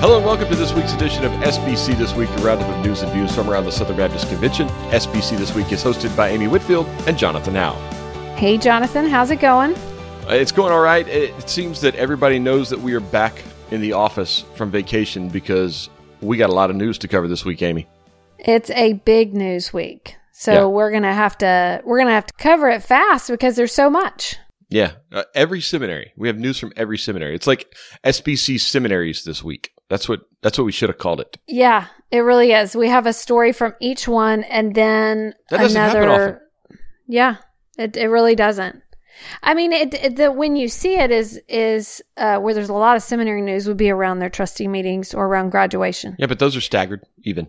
Hello and welcome to this week's edition of SBC This Week, a roundup of news and views from around the Southern Baptist Convention. SBC This Week is hosted by Amy Whitfield and Jonathan Howe. Hey, Jonathan, how's it going? Uh, It's going all right. It seems that everybody knows that we are back in the office from vacation because we got a lot of news to cover this week, Amy. It's a big news week. So Yeah. we're going to have to we're going to have to cover it fast because there's so much. Yeah, uh, every seminary. We have news from every seminary. It's like SBC seminaries this week. That's what that's what we should have called it. Yeah, it really is. We have a story from each one and then That another Yeah, it it really doesn't. I mean, it, it the when you see it is is uh, where there's a lot of seminary news would be around their trustee meetings or around graduation. Yeah, but those are staggered even.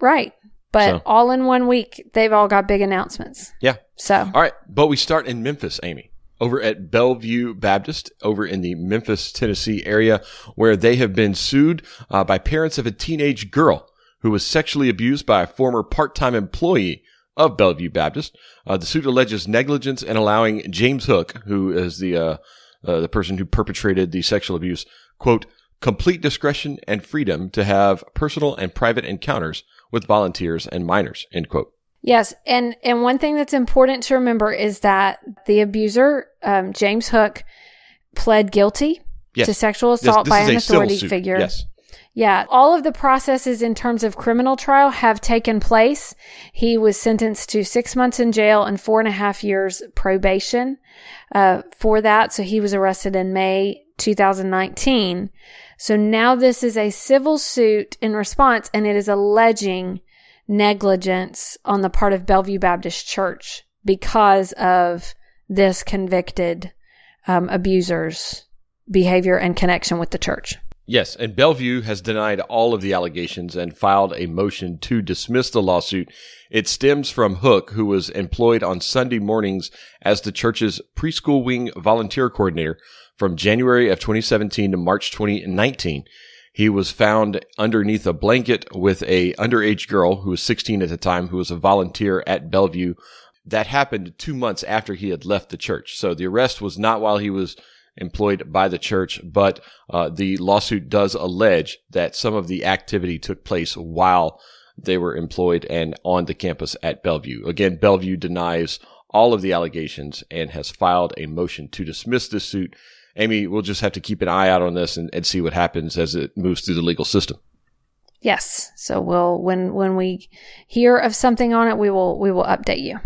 Right. But So- all in one week, they've all got big announcements. Yeah. So, All right, but we start in Memphis, Amy, over at Bellevue Baptist, over in the Memphis, Tennessee area, where they have been sued uh, by parents of a teenage girl who was sexually abused by a former part-time employee of Bellevue Baptist. Uh, the suit alleges negligence in allowing James Hook, who is the uh, uh, the person who perpetrated the sexual abuse, quote, complete discretion and freedom to have personal and private encounters with volunteers and minors, end quote. Yes, and and one thing that's important to remember is that the abuser, um, James Hook, pled guilty Yes. to sexual assault this by an authority figure. Yes. Yeah, all of the processes in terms of criminal trial have taken place. He was sentenced to six months in jail and four and a half years probation uh, for that. So he was arrested in May 2019. So now this is a civil suit in response, and it is alleging negligence on the part of Bellevue Baptist Church because of this convicted um, abuser's behavior and connection with the church. Yes, and Bellevue has denied all of the allegations and filed a motion to dismiss the lawsuit. It stems from Hook, who was employed on Sunday mornings as the church's preschool wing volunteer coordinator from January of 2017 to March 2019. He was found underneath a blanket with a underage girl who was 16 at the time, who was a volunteer at Bellevue. That happened two months after he had left the church. So the arrest was not while he was employed by the church, but uh, the lawsuit does allege that some of the activity took place while they were employed and on the campus at Bellevue. Again, Bellevue denies all of the allegations and has filed a motion to dismiss this suit. Amy, we'll just have to keep an eye out on this and, and see what happens as it moves through the legal system. Yes. So we'll when when we hear of something on it, we will we will update you.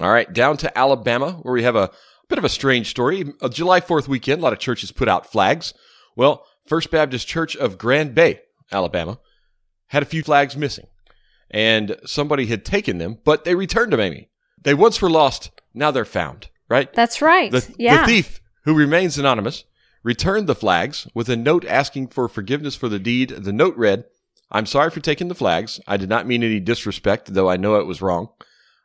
All right, down to Alabama, where we have a bit of a strange story. A July 4th weekend, a lot of churches put out flags. Well, First Baptist Church of Grand Bay, Alabama, had a few flags missing. And somebody had taken them, but they returned them, Amy. They once were lost, now they're found, right? That's right. The, yeah. the thief, who remains anonymous, returned the flags with a note asking for forgiveness for the deed. The note read, I'm sorry for taking the flags. I did not mean any disrespect, though I know it was wrong.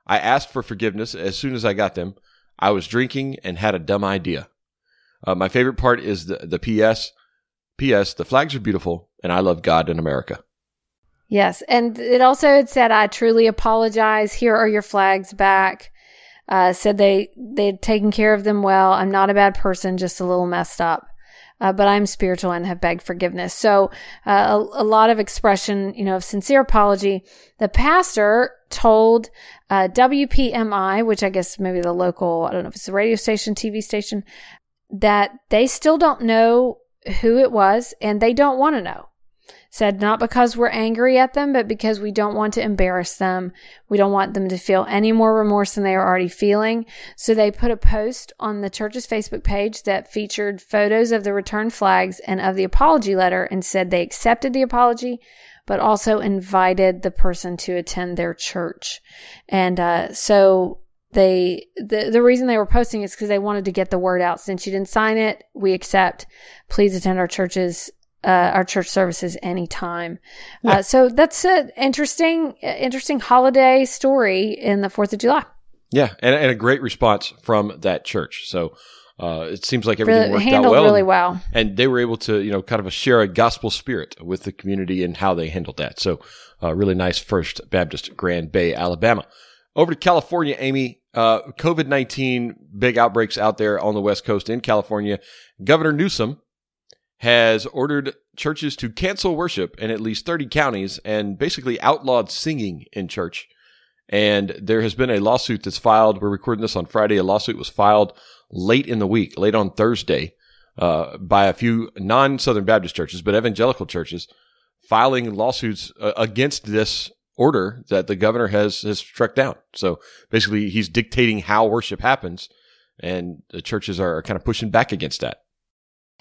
I asked for forgiveness as soon as I got them. I was drinking and had a dumb idea. Uh, my favorite part is the, the PS. PS, the flags are beautiful, and I love God and America. Yes, and it also had said, "I truly apologize. Here are your flags back." Uh, said they they'd taken care of them well. I'm not a bad person, just a little messed up, uh, but I'm spiritual and have begged forgiveness. So uh, a, a lot of expression, you know, of sincere apology. The pastor told uh, WPMI, which I guess maybe the local, I don't know if it's a radio station, TV station, that they still don't know who it was and they don't want to know said not because we're angry at them, but because we don't want to embarrass them. We don't want them to feel any more remorse than they are already feeling. So they put a post on the church's Facebook page that featured photos of the return flags and of the apology letter and said they accepted the apology, but also invited the person to attend their church. And uh, so they the, the reason they were posting is because they wanted to get the word out since you didn't sign it we accept please attend our churches uh, our church services anytime. Yeah. Uh, so that's an interesting, interesting holiday story in the Fourth of July. Yeah, and, and a great response from that church. So uh, it seems like everything Really, worked out well. really and- well. and they were able to you know kind of share a gospel spirit with the community and how they handled that so uh, really nice first baptist grand bay alabama over to california amy uh, covid-19 big outbreaks out there on the west coast in california governor newsom has ordered churches to cancel worship in at least 30 counties and basically outlawed singing in church. And there has been a lawsuit that's filed. We're recording this on Friday. A lawsuit was filed late in the week, late on Thursday, uh, by a few non Southern Baptist churches, but evangelical churches, filing lawsuits uh, against this order that the governor has has struck down. So basically, he's dictating how worship happens, and the churches are kind of pushing back against that.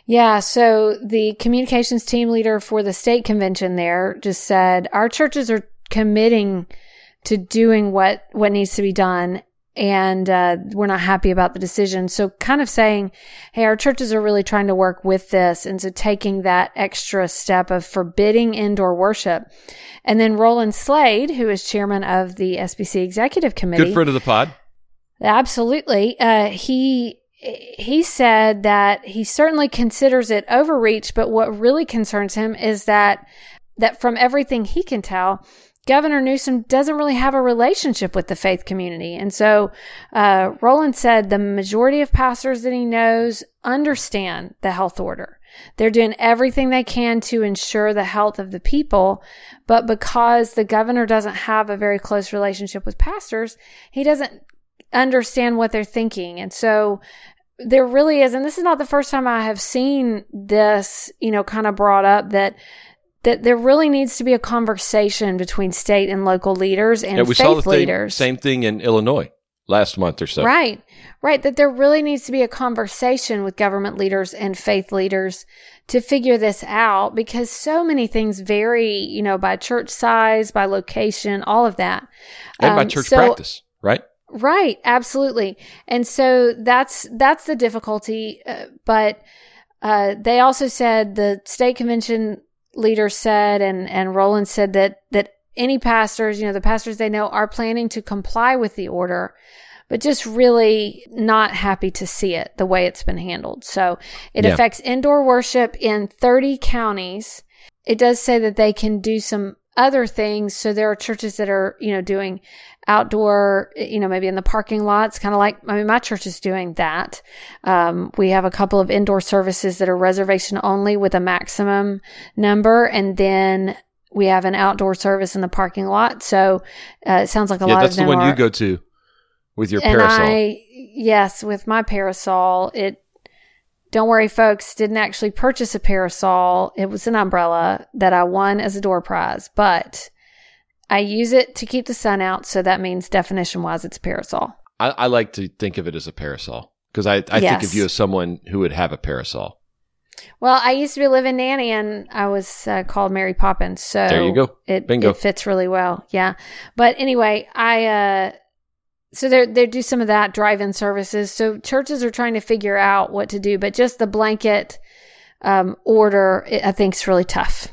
Yeah, so the communications team leader for the state convention there just said our churches are committing to doing what what needs to be done and uh, we're not happy about the decision. So, kind of saying, hey, our churches are really trying to work with this. And so, taking that extra step of forbidding indoor worship. And then Rolland Slade, who is chairman of the SBC Executive Committee. Good friend of the pod. Absolutely. Uh, he. He said that he certainly considers it overreach, but what really concerns him is that that from everything he can tell, Governor Newsom doesn't really have a relationship with the faith community. And so uh, Rolland said the majority of pastors that he knows understand the health order. They're doing everything they can to ensure the health of the people. But because the governor doesn't have a very close relationship with pastors, he doesn't understand what they're thinking. And so there really is, and this is not the first time I have seen this, you know, kind of brought up that that there really needs to be a conversation between state and local leaders and yeah, we faith saw the leaders. Same thing in Illinois last month or so. Right. Right. That there really needs to be a conversation with government leaders and faith leaders to figure this out because so many things vary, you know, by church size, by location, all of that. And um, by church so, practice, right? Right. Absolutely. And so that's, that's the difficulty. Uh, but, uh, they also said the state convention leader said and, and Rolland said that, that any pastors, you know, the pastors they know are planning to comply with the order, but just really not happy to see it the way it's been handled. So it yeah. affects indoor worship in 30 counties. It does say that they can do some other things. So there are churches that are, you know, doing outdoor, you know, maybe in the parking lots, kind of like, I mean, my church is doing that. Um, we have a couple of indoor services that are reservation only with a maximum number. And then we have an outdoor service in the parking lot. So uh, it sounds like a yeah, lot of them. That's the one are, you go to with your parasol. I, yes, with my parasol. It, don't worry, folks, didn't actually purchase a parasol. It was an umbrella that I won as a door prize, but I use it to keep the sun out, so that means definition wise, it's a parasol. I, I like to think of it as a parasol because I, I yes. think of you as someone who would have a parasol. Well, I used to be a living nanny, and I was uh, called Mary Poppins. So there you go. It Bingo. it fits really well. Yeah, but anyway, I uh, so they they do some of that drive-in services. So churches are trying to figure out what to do, but just the blanket um, order, it, I think, is really tough.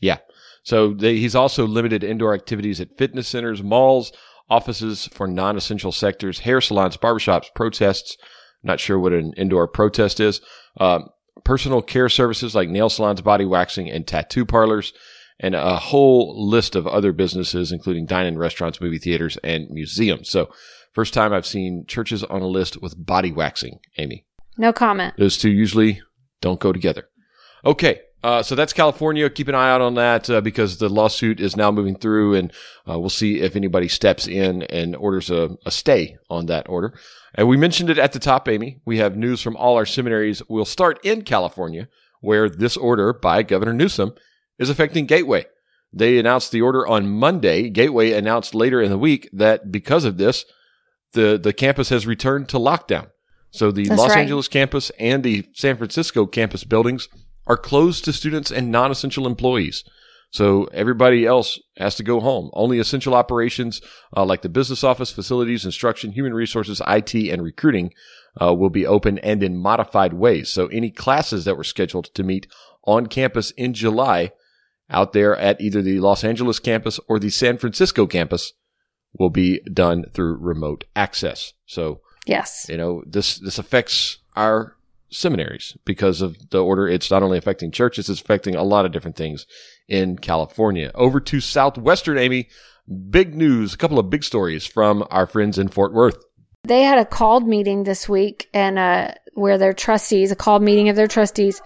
Yeah, so they, he's also limited indoor activities at fitness centers, malls, offices for non-essential sectors, hair salons, barbershops, protests. Not sure what an indoor protest is. Um, personal care services like nail salons, body waxing, and tattoo parlors, and a whole list of other businesses, including dining restaurants, movie theaters, and museums. So, first time I've seen churches on a list with body waxing, Amy. No comment. Those two usually don't go together. Okay, uh, so that's California. Keep an eye out on that uh, because the lawsuit is now moving through, and uh, we'll see if anybody steps in and orders a, a, stay on that order. And we mentioned it at the top, Amy. We have news from all our seminaries. We'll start in California, where this order by Governor Newsom is affecting Gateway. They announced the order on Monday. Gateway announced later in the week that because of this, the, the campus has returned to lockdown. So the That's Los right. Angeles campus and the San Francisco campus buildings are closed to students and non essential employees. So everybody else has to go home. Only essential operations uh, like the business office, facilities, instruction, human resources, IT, and recruiting uh, will be open and in modified ways. So any classes that were scheduled to meet on campus in July out there at either the Los Angeles campus or the San Francisco campus will be done through remote access. So yes, you know, this, this affects our seminaries because of the order. It's not only affecting churches, it's affecting a lot of different things in California. Over to Southwestern, Amy. Big news, a couple of big stories from our friends in Fort Worth. They had a called meeting this week and uh, where their trustees, a called meeting of their trustees,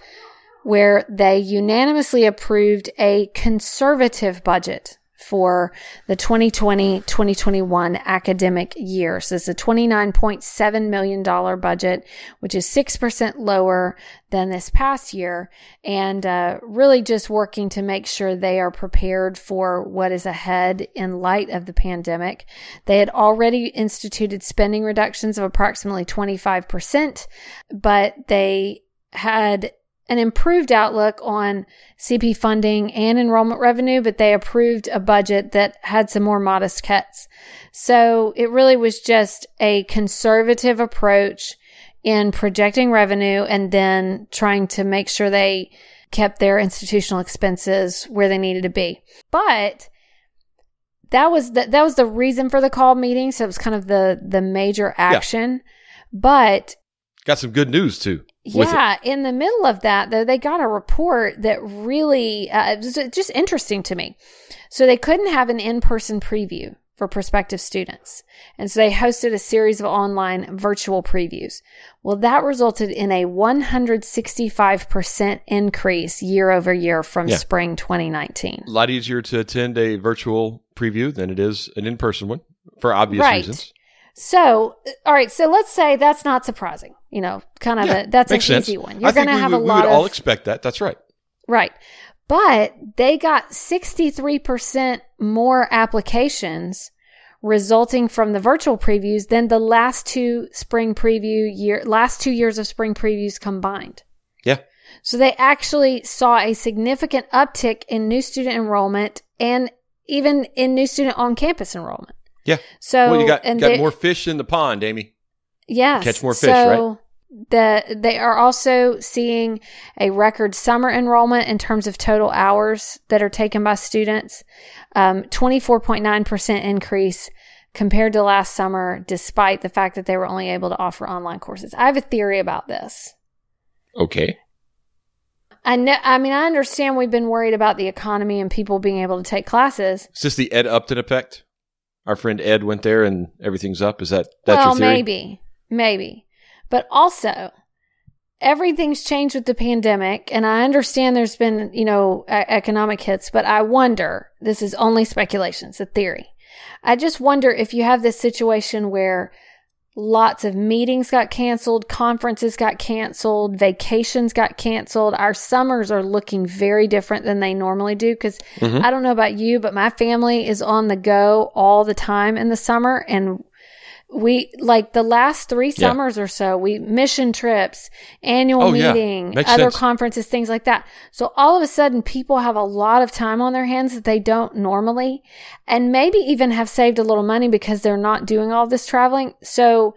where they unanimously approved a conservative budget for the 2020-2021 academic year. So it's a $29.7 million budget, which is 6% lower than this past year and uh, really just working to make sure they are prepared for what is ahead in light of the pandemic. They had already instituted spending reductions of approximately 25%, but they had an improved outlook on CP funding and enrollment revenue, but they approved a budget that had some more modest cuts. So it really was just a conservative approach in projecting revenue and then trying to make sure they kept their institutional expenses where they needed to be. But that was the, that was the reason for the call meeting. So it was kind of the, the major action, yeah. but got some good news too. Yeah, in the middle of that, though, they got a report that really uh, was just interesting to me. So they couldn't have an in-person preview for prospective students, and so they hosted a series of online virtual previews. Well, that resulted in a 165% increase year over year from yeah. spring 2019. A lot easier to attend a virtual preview than it is an in-person one for obvious right. reasons. So, all right. So let's say that's not surprising. You know, kind of yeah, a that's an sense. easy one. You're going to have a lot. We would of, all expect that. That's right. Right, but they got 63 percent more applications resulting from the virtual previews than the last two spring preview year, last two years of spring previews combined. Yeah. So they actually saw a significant uptick in new student enrollment and even in new student on campus enrollment. Yeah. So well, you got, got they, more fish in the pond, Amy. Yes. Catch more fish, so right? The, they are also seeing a record summer enrollment in terms of total hours that are taken by students. Um, 24.9% increase compared to last summer, despite the fact that they were only able to offer online courses. I have a theory about this. Okay. I know. I mean, I understand we've been worried about the economy and people being able to take classes. Is this the Ed Upton effect? our friend Ed went there and everything's up. Is that that's well, your theory? maybe, maybe, but also everything's changed with the pandemic, and I understand there's been you know economic hits, but I wonder. This is only speculation. It's a theory. I just wonder if you have this situation where Lots of meetings got canceled, conferences got canceled, vacations got canceled. Our summers are looking very different than they normally do because mm-hmm. I don't know about you, but my family is on the go all the time in the summer and we like the last three summers yeah. or so we mission trips annual oh, meeting yeah. other sense. conferences things like that. So all of a sudden people have a lot of time on their hands that they don't normally and maybe even have saved a little money because they're not doing all this traveling. So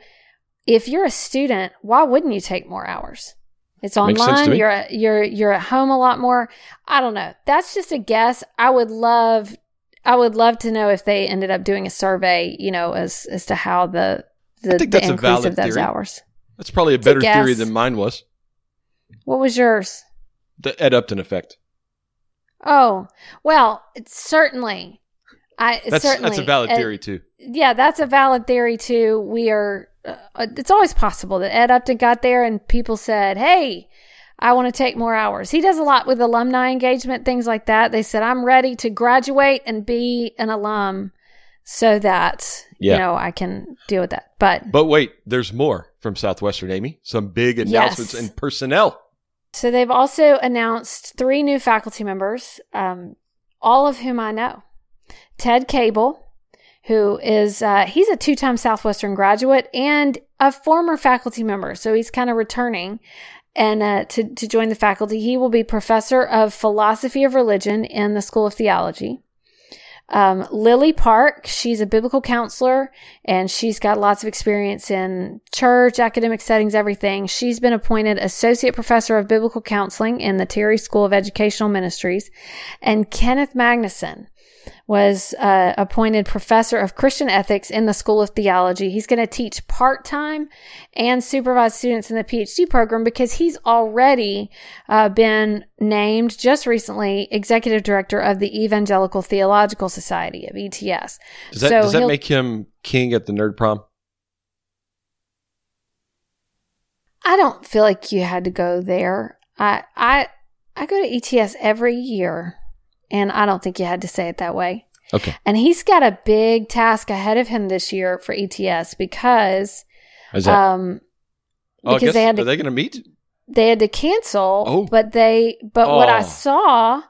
if you're a student why wouldn't you take more hours? It's online you're you're you're at home a lot more. I don't know. That's just a guess. I would love I would love to know if they ended up doing a survey, you know, as as to how the the, the increase of those theory. hours. That's probably a better theory than mine was. What was yours? The Ed Upton effect. Oh well, it's certainly. I that's, certainly that's a valid theory too. Yeah, that's a valid theory too. We are. Uh, it's always possible that Ed Upton got there and people said, "Hey, I want to take more hours. He does a lot with alumni engagement, things like that. They said, I'm ready to graduate and be an alum so that, yeah. you know, I can deal with that. But, but wait, there's more from Southwestern Amy. Some big announcements yes. in personnel. So they've also announced three new faculty members, um, all of whom I know. Ted Cabal, who is uh, he's a two-time Southwestern graduate and a former faculty member, so he's kind of returning and uh, to, to join the faculty. He will be professor of philosophy of religion in the School of Theology. Um, Lilly Park, she's a biblical counselor and she's got lots of experience in church, academic settings, everything. She's been appointed associate professor of biblical counseling in the Terry School of Educational Ministries. And Kenneth Magnuson, was uh, appointed professor of Christian ethics in the School of Theology. He's going to teach part time and supervise students in the PhD program because he's already uh, been named just recently executive director of the Evangelical Theological Society of ETS. Does that, so does that make him king at the nerd prom? I don't feel like you had to go there. I I I go to ETS every year, and I don't think you had to say it that way. Okay. And he's got a big task ahead of him this year for ETS because Is that? um oh, I because guess, they had to are they going to meet? they had to cancel Oh. but they but what i Oh. saw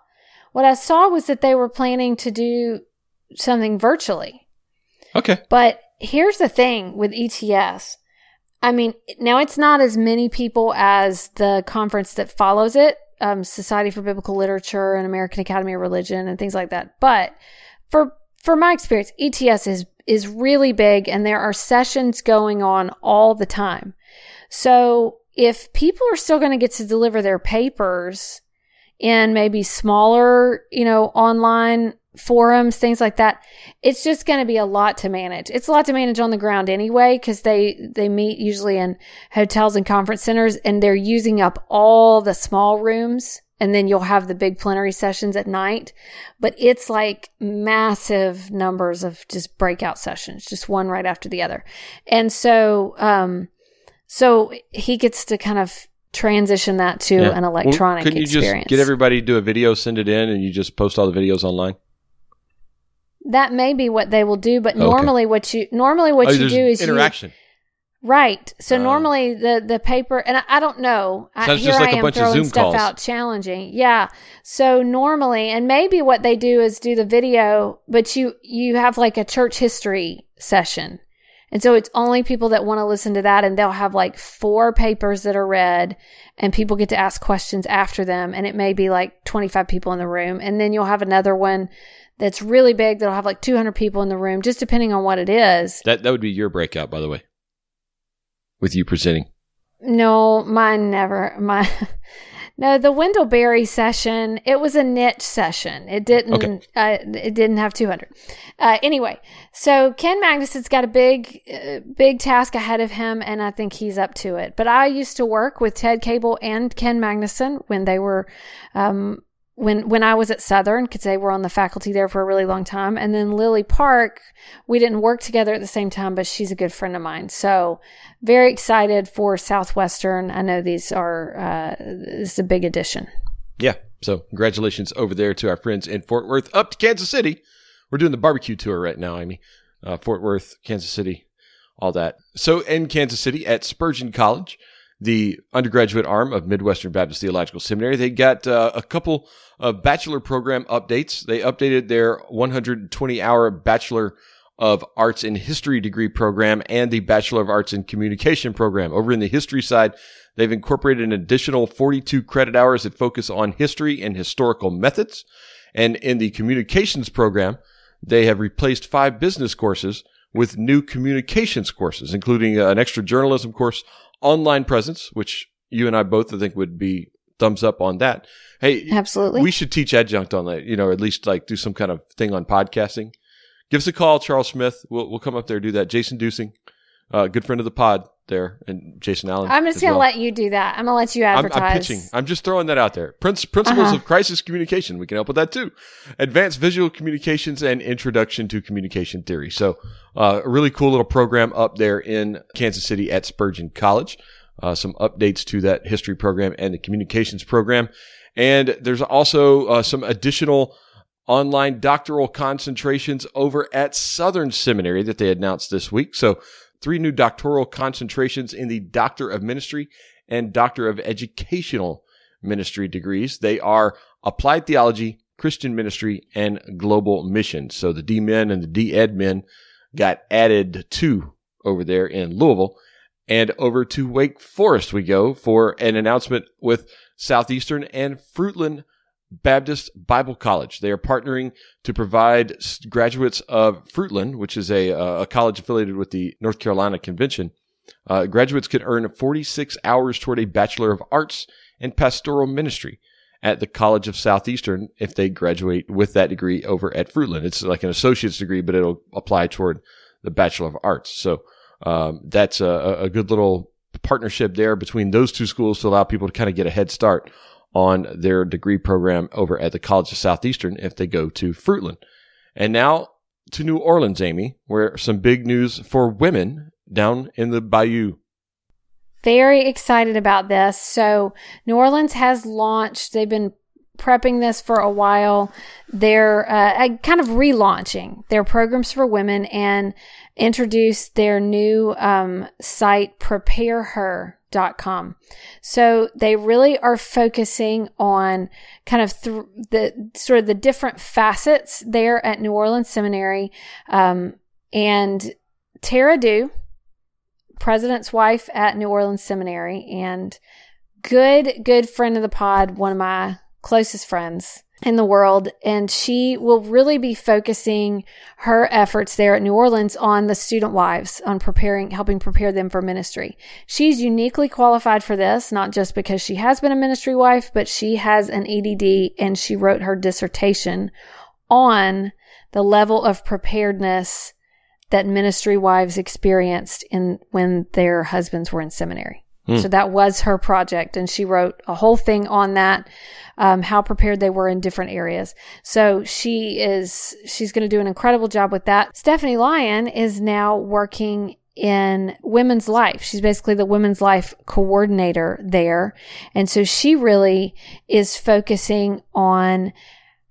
what i saw was that they were planning to do something virtually Okay. but here's the thing with ets i mean now it's not as many people as the conference that follows it um, society for biblical literature and american academy of religion and things like that. But for for my experience ets is is really big and there are sessions going on all the time. So if people are still going to get to deliver their papers in maybe smaller, you know, online forums, things like that, it's just going to be a lot to manage. It's a lot to manage on the ground anyway because they they meet usually in hotels and conference centers and they're using up all the small rooms and then you'll have the big plenary sessions at night. But it's like massive numbers of just breakout sessions, just one right after the other. And so um so he gets to kind of transition that to Yeah. an Well, electronic couldn't you experience. just get everybody to do a video, send it in, and you just post all the videos online? That may be what they will do, but oh, Okay. normally what you normally what oh, you do is you interaction. right. So Oh. normally the the paper and I, I don't know. I, here just like I a am bunch of throwing Zoom stuff calls. out challenging. Yeah. So normally and maybe what they do is do the video, but you you have like a church history session. And so it's only people that want to listen to that and they'll have like four papers that are read and people get to ask questions after them and it may be like 25 people in the room and then you'll have another one that's really big that'll have like 200 people in the room just depending on what it is. That that would be your breakout, by the way, with you presenting. No, mine never. My no, the Wendell Berry session. It was a niche session. It didn't. Okay. Uh, it didn't have two hundred. Uh, anyway, so Ken Magnuson's got a big, uh, big task ahead of him, and I think he's up to it. But I used to work with Ted Cabal and Ken Magnuson when they were. Um, when when I was at Southern, because they were on the faculty there for a really long time, and then Lilly Park, we didn't work together at the same time, but she's a good friend of mine. So very excited for Southwestern. I know these are uh, this is a big addition. Yeah. So congratulations over there to our friends in Fort Worth, up to Kansas City. We're doing the barbecue tour right now, Amy. Uh, Fort Worth, Kansas City, all that. So in Kansas City at Spurgeon College, the undergraduate arm of Midwestern Baptist Theological Seminary, they got uh, a couple of bachelor program updates. They updated their 120 hour Bachelor of Arts in History degree program and the Bachelor of Arts in Communication program. Over in the history side, they've incorporated an additional 42 credit hours that focus on history and historical methods. And in the communications program, they have replaced five business courses with new communications courses, including uh, an extra journalism course, online presence, which you and I both I think would be thumbs up on that. Hey, Absolutely. we should teach adjunct on that, you know, or at least like do some kind of thing on podcasting. Give us a call, Charles Smith. We'll, we'll come up there and do that. Jason Duesing, uh, good friend of the pod there, and Jason Allen. I'm just gonna well. let you do that. I'm gonna let you I'm, advertise. I'm pitching. I'm just throwing that out there. Princ- principles Uh-huh. of crisis communication. We can help with that too. Advanced visual communications and introduction to communication theory. So, uh, a really cool little program up there in Kansas City at Spurgeon College. Uh, some updates to that history program and the communications program. And there's also uh, some additional online doctoral concentrations over at Southern Seminary that they announced this week. So, three new doctoral concentrations in the Doctor of Ministry and Doctor of Educational Ministry degrees. They are Applied Theology, Christian Ministry, and Global Mission. So, the D Men and the D Ed men got added to over there in Louisville. And over to Wake Forest we go for an announcement with Southeastern and Fruitland Baptist Bible College. They are partnering to provide graduates of Fruitland, which is a, uh, a college affiliated with the North Carolina Convention. Uh, graduates can earn 46 hours toward a Bachelor of Arts in Pastoral Ministry at the College of Southeastern if they graduate with that degree over at Fruitland. It's like an associate's degree, but it'll apply toward the Bachelor of Arts. So um, that's a, a good little partnership there between those two schools to allow people to kind of get a head start on their degree program over at the College of Southeastern if they go to Fruitland. And now to New Orleans, Amy, where some big news for women down in the Bayou. Very excited about this. So, New Orleans has launched, they've been prepping this for a while. They're uh, kind of relaunching their programs for women and introduced their new um, site, prepareher.com. So they really are focusing on kind of th- the sort of the different facets there at New Orleans Seminary. Um, and Tara Dew, president's wife at New Orleans Seminary, and good, good friend of the pod, one of my closest friends in the world. And she will really be focusing her efforts there at New Orleans on the student wives, on preparing, helping prepare them for ministry. She's uniquely qualified for this, not just because she has been a ministry wife, but she has an EDD and she wrote her dissertation on the level of preparedness that ministry wives experienced in when their husbands were in seminary. Hmm. So that was her project, and she wrote a whole thing on that, um, how prepared they were in different areas. So she is she's going to do an incredible job with that. Stephanie Lyon is now working in women's life. She's basically the women's life coordinator there, and so she really is focusing on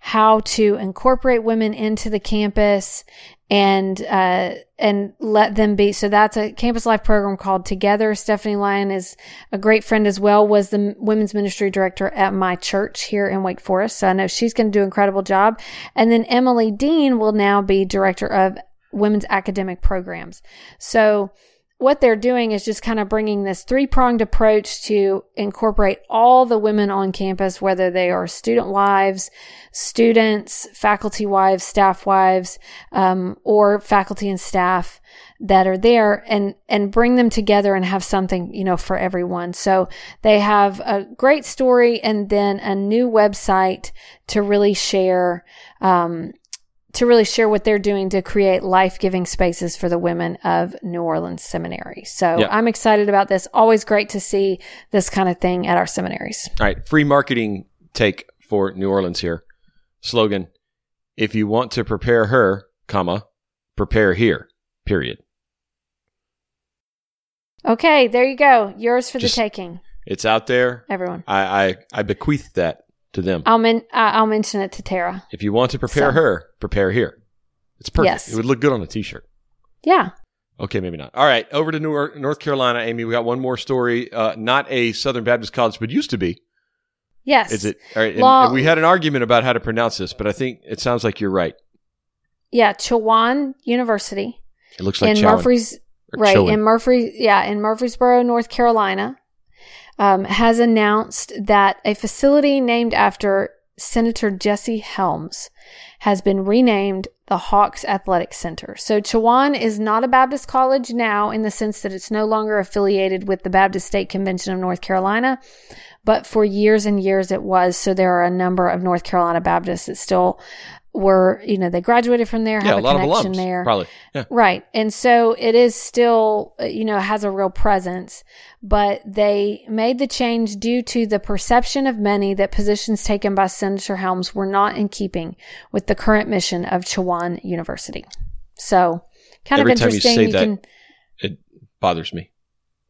how to incorporate women into the campus and uh, and let them be. So that's a campus life program called Together. Stephanie Lyon is a great friend as well. Was the women's ministry director at my church here in Wake Forest. So I know she's going to do an incredible job. And then Emily Dean will now be director of women's academic programs. So what they're doing is just kind of bringing this three pronged approach to incorporate all the women on campus, whether they are student wives, students, faculty wives, staff wives, um, or faculty and staff that are there and, and bring them together and have something, you know, for everyone. So they have a great story and then a new website to really share, um, to really share what they're doing to create life giving spaces for the women of New Orleans Seminary. So yeah. I'm excited about this. Always great to see this kind of thing at our seminaries. All right. Free marketing take for New Orleans here. Slogan If you want to prepare her, comma, prepare here, period. Okay, there you go. Yours for Just, the taking. It's out there. Everyone. I, I, I bequeath that to them. I'll men- I'll mention it to Tara. If you want to prepare so. her, prepare here. It's perfect. Yes. It would look good on a t-shirt. Yeah. Okay, maybe not. All right, over to New- North Carolina, Amy. We got one more story. Uh, not a Southern Baptist college, but used to be. Yes. Is it? All right, and, and we had an argument about how to pronounce this, but I think it sounds like you're right. Yeah, Chowan University. It looks like in Chowan. Murfrees, right in Murphy. Yeah, in Murfreesboro, North Carolina um, has announced that a facility named after Senator Jesse Helms has been renamed the Hawks Athletic Center. So Chowan is not a Baptist college now in the sense that it's no longer affiliated with the Baptist State Convention of North Carolina, but for years and years it was. So there are a number of North Carolina Baptists that still were, you know, they graduated from there, yeah, have a, a connection alums, there. Probably. Yeah. Right. And so it is still, uh, you know, has a real presence, but they made the change due to the perception of many that positions taken by Senator Helms were not in keeping with the current mission of Chowan University. So kind Every of interesting. Time you, you say can, that, it bothers me.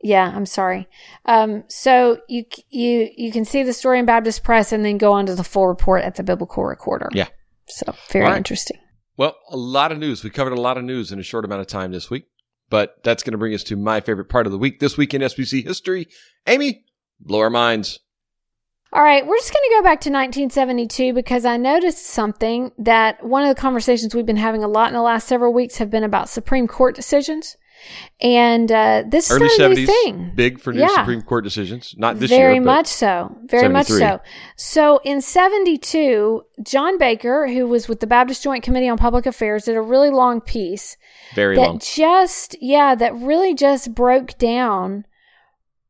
Yeah, I'm sorry. Um, so you you you can see the story in Baptist Press and then go on to the full report at the Biblical Recorder. Yeah. So very right. interesting. Well, a lot of news. We covered a lot of news in a short amount of time this week, but that's going to bring us to my favorite part of the week. This week in SBC history, Amy, blow our minds. All right, we're just going to go back to 1972 because I noticed something that one of the conversations we've been having a lot in the last several weeks have been about Supreme Court decisions. And uh, this early is a new thing. big for new yeah. Supreme Court decisions. Not this Very year, Very much so. Very much so. So in '72, John Baker, who was with the Baptist Joint Committee on Public Affairs, did a really long piece. Very that long. Just yeah, that really just broke down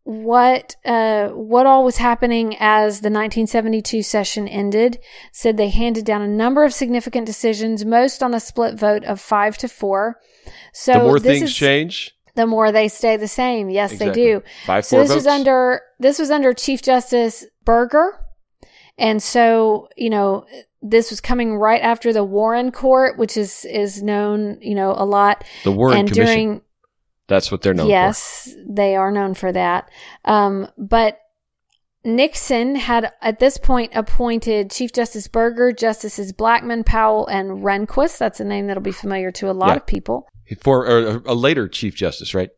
what uh, what all was happening as the 1972 session ended. Said they handed down a number of significant decisions, most on a split vote of five to four. So the more things is, change, the more they stay the same. Yes, exactly. they do. Five, so this votes. was under this was under Chief Justice Burger, and so you know this was coming right after the Warren Court, which is is known you know a lot. The Warren and Commission. during That's what they're known for. yes, they are known for that. Um, but Nixon had at this point appointed Chief Justice Burger, Justices Blackmun, Powell, and Rehnquist. That's a name that'll be familiar to a lot Yeah. of people. for. For a later Chief Justice, right?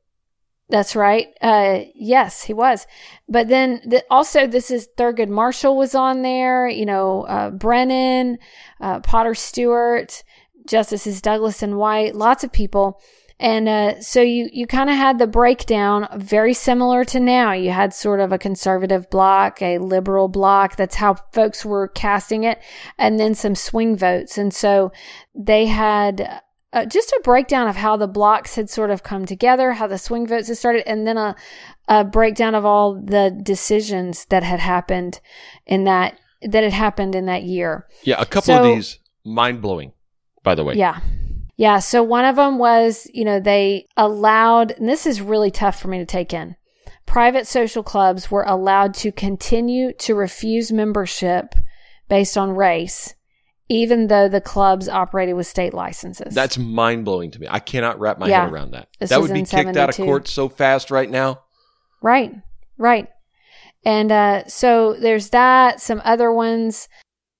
That's right. Uh, yes, he was. But then the, also, this is Thurgood Marshall was on there. You know, uh, Brennan, uh, Potter Stewart, Justices Douglas and White, lots of people. And uh, so you you kind of had the breakdown very similar to now. You had sort of a conservative bloc, a liberal bloc. That's how folks were casting it, and then some swing votes. And so they had uh, just a breakdown of how the blocks had sort of come together, how the swing votes had started, and then a, a breakdown of all the decisions that had happened in that that had happened in that year. Yeah, a couple So- of these mind blowing. By the way, Yeah. Yeah. So one of them was, you know, they allowed, and this is really tough for me to take in. Private social clubs were allowed to continue to refuse membership based on race, even though the clubs operated with state licenses. that's mind blowing to me. I cannot wrap my Yeah. head around that. This that would be kicked out of court so fast right now. Right, right. And uh, so there's that, some other ones.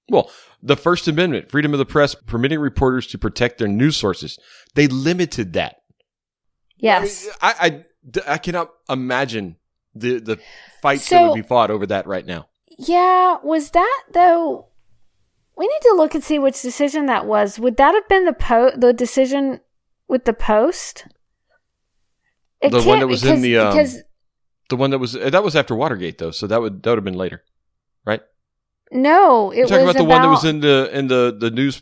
Well, the First Amendment, freedom of the press, permitting reporters to protect their news sources. They limited that. Yes. I, I, I cannot imagine the the fights that would be fought over that right now. Yeah, was that though? We need to look and see which decision that was. Would that have been the po- the decision with the post? It The one that was because, in the, um, because The one that was that was after Watergate though, so that would that would have been later, right? No, it You're talking was about the one that was in the in the the news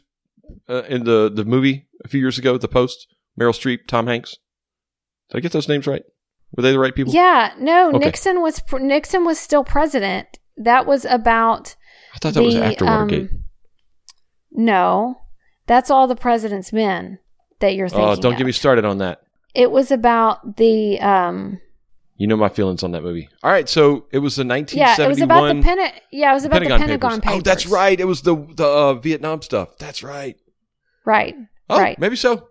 uh, in the the movie a few years ago, The Post. Meryl Streep, Tom Hanks. Did I get those names right? Were they the right people? Yeah, no, Okay. Nixon was pr- Nixon was still president. That was about I thought that was after Watergate. um, no, that's all the president's men that you're thinking. Oh, don't of. get me started on that. It was about the um. You know my feelings on that movie. All right, so it was the 1971. Yeah, it was about the Pentagon. Yeah, it was about the Pentagon papers. Oh, that's right. It was the the uh, Vietnam stuff. That's right. Right. Oh, Right. maybe so.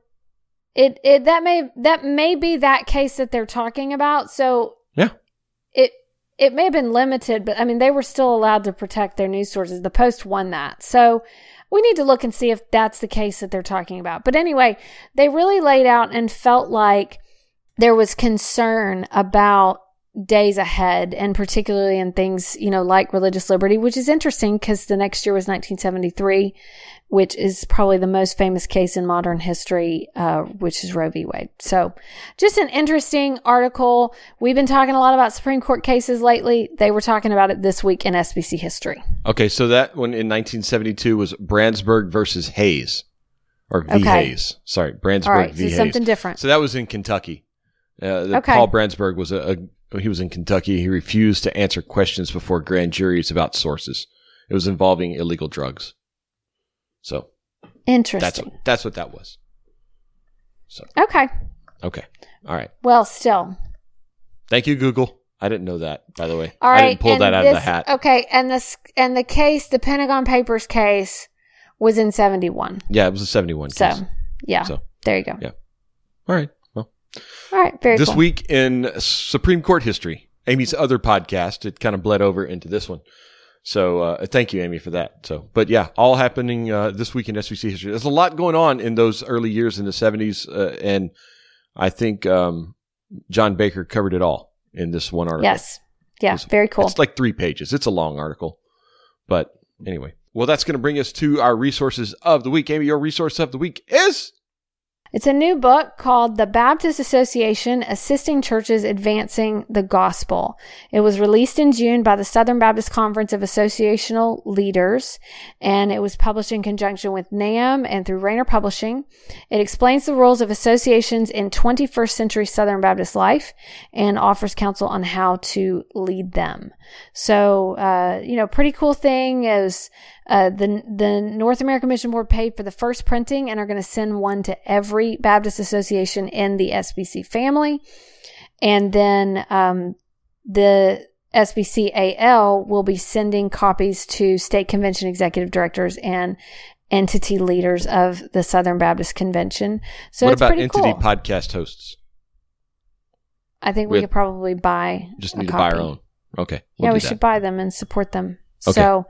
It it that may that may be that case that they're talking about. So Yeah. it it may have been limited, but I mean they were still allowed to protect their news sources. The Post won that. So we need to look and see if that's the case that they're talking about. But anyway, they really laid out and felt like there was concern about days ahead and particularly in things, you know, like religious liberty, which is interesting because the next year was 1973, which is probably the most famous case in modern history, uh, which is Roe v. Wade. So just an interesting article. We've been talking a lot about Supreme Court cases lately. They were talking about it this week in SBC history. Okay, so that one in 1972 was Branzburg versus Hayes, or V. Okay. Hayes. Sorry, Branzburg right. v. So Hayes. something different. So that was in Kentucky. Uh, Okay. Paul Branzburg was a, a he was in Kentucky. He refused to answer questions before grand juries about sources. It was involving illegal drugs. So that's Interesting. that's what that was. So okay. okay, all right. Well, still. Thank you, Google. I didn't know that, by the way. All I didn't pull that out of the hat. Okay. And this, and the case, the Pentagon Papers case was in 71. Yeah, it was a 71 So, case. yeah. So, there you go. yeah. All right. All right. Very this cool. week in Supreme Court history, Amy's other podcast, it kind of bled over into this one. So uh, thank you, Amy, for that. So, but yeah, all happening uh, this week in SBC history. There's a lot going on in those early years in the 70s, uh, and I think um, John Baker covered it all in this one article. Yes. Yeah. It's- Very cool. It's like three pages. It's a long article, but anyway. Well, that's going to bring us to our resources of the week. Amy, your resource of the week is It's a new book called The Baptist Association Assisting Churches Advancing the Gospel. It was released in June by the Southern Baptist Conference of Associational Leaders, and it was published in conjunction with NAM and through Rainer Publishing. It explains the roles of associations in 21st century Southern Baptist life and offers counsel on how to lead them. So, uh, you know, pretty cool thing is uh, the the North American Mission Board paid for the first printing and are going to send one to every Baptist association in the SBC family, and then um, the SBCAL will be sending copies to state convention executive directors and entity leaders of the Southern Baptist Convention. So what about entity cool. podcast hosts? I think We we could probably buy. Just need to buy our own. Okay. yeah, we'll we do that. should buy them and support them. Okay. So,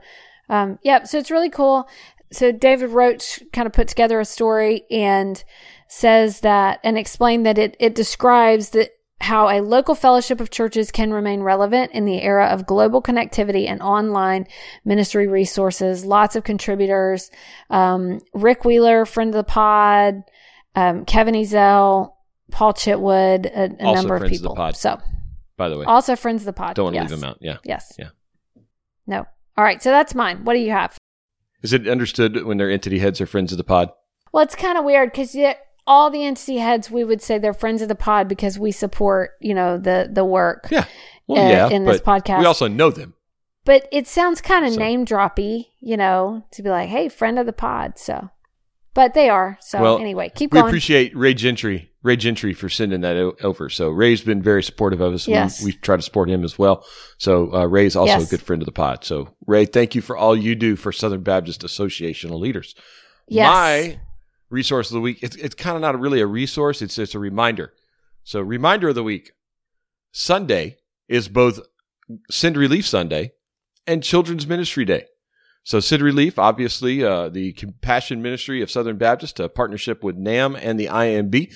um, yeah, so it's really cool. So David Roach kind of put together a story and says that and explained that it it describes that how a local fellowship of churches can remain relevant in the era of global connectivity and online ministry resources. Lots of contributors. Um, Rick Wheeler, friend of the pod, um, Kevin Ezell, Paul Chitwood, a, a number of of people. pod. So By the way, also friends of the pod. don't want to yes. leave them out. Yeah. Yes. Yeah. No. All right. So that's mine. What do you have? Is it understood when their entity heads are friends of the pod? Well, it's kind of weird because all the entity heads, we would say they're friends of the pod because we support, you know, the the work. Yeah. Well, Uh, yeah. in this podcast. we also know them. But it sounds kind of So- name droppy, you know, to be like, "Hey, friend of the pod." So, but they are. So Well, anyway, keep We going. We appreciate Ray Gentry, Ray Gentry for sending that o- over. So Ray's been very supportive of us. Yes. We, we try to support him as well. So uh, Ray's also Yes. a good friend of the pod. So Ray, thank you for all you do for Southern Baptist Associational leaders. yes. My resource of the week, it's, it's kind of not really a resource. It's just a reminder. So reminder of the week, Sunday is both Send Relief Sunday and Children's Ministry Day. So Send Relief, obviously, uh, the Compassion Ministry of Southern Baptist, a partnership with NAM and the IMB.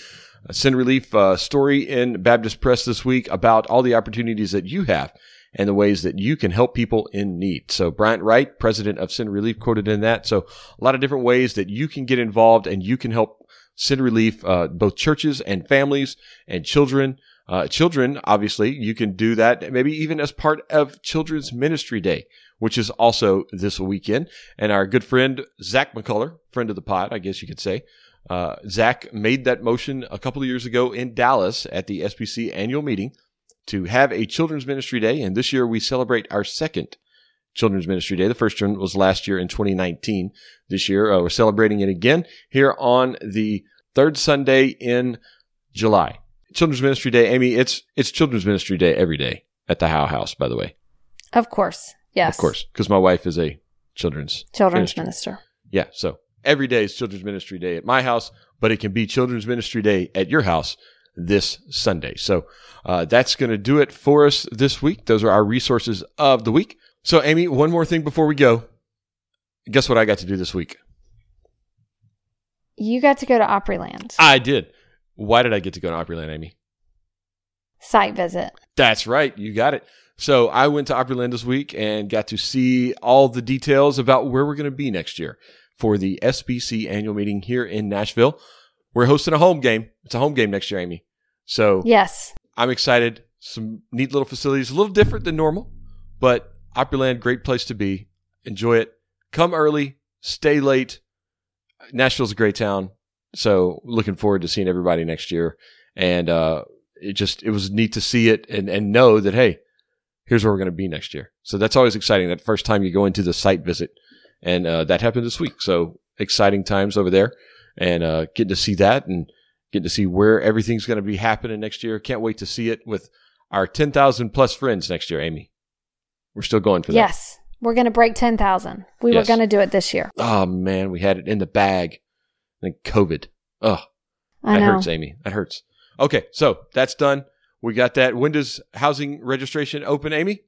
A Send Relief uh, story in Baptist Press this week about all the opportunities that you have and the ways that you can help people in need. So Bryant Wright, president of Send Relief, quoted in that. So a lot of different ways that you can get involved and you can help Send Relief, uh, both churches and families and children. Uh, children, obviously, you can do that maybe even as part of Children's Ministry Day, which is also this weekend. And our good friend, Zach McCullough, friend of the pod, I guess you could say, uh, Zach made that motion a couple of years ago in Dallas at the SBC annual meeting to have a Children's Ministry Day. And this year we celebrate our second Children's Ministry Day. The first one was last year in 2019. This year uh, we're celebrating it again here on the third Sunday in July. Children's Ministry Day, Amy, it's it's Children's Ministry Day every day at the Howe House, by the way. Of course. Yes. Of course, because my wife is a children's Children's Ministry. minister. Yeah, so every day is Children's Ministry Day at my house, but it can be Children's Ministry Day at your house this Sunday. So uh, that's going to do it for us this week. Those are our resources of the week. So, Amy, one more thing before we go. Guess what I got to do this week? You got to go to Opryland. I did. Why did I get to go to Opryland, Amy? Site visit. That's right. You got it. So I went to Opryland this week and got to see all the details about where we're going to be next year for the SBC annual meeting here in Nashville. We're hosting a home game. It's a home game next year, Amy. So Yes. I'm excited. Some neat little facilities, a little different than normal, but Opryland, great place to be. Enjoy it. Come early, stay late. Nashville's a great town. So looking forward to seeing everybody next year. And, uh, it just, it was neat to see it and, and know that, hey, here's where we're going to be next year. So that's always exciting. That first time you go into the site visit and, uh, that happened this week. So exciting times over there and, uh, getting to see that and getting to see where everything's going to be happening next year. Can't wait to see it with our 10,000 plus friends next year, Amy. We're still going for that. Yes. We're going to break 10,000. We Yes. were going to do it this year. Oh man, we had it in the bag. Then COVID. Oh, I that know. hurts, Amy. That hurts. Okay, so that's done. We got that. When does housing registration open, Amy?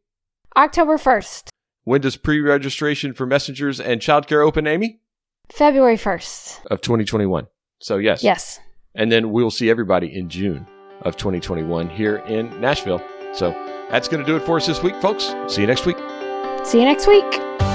October 1st, When does pre-registration for messengers and childcare open, Amy? February 1st. Of 2021. So yes. Yes. And then we'll see everybody in June of 2021 here in Nashville. So that's going to do it for us this week, folks. See you next week. See you next week.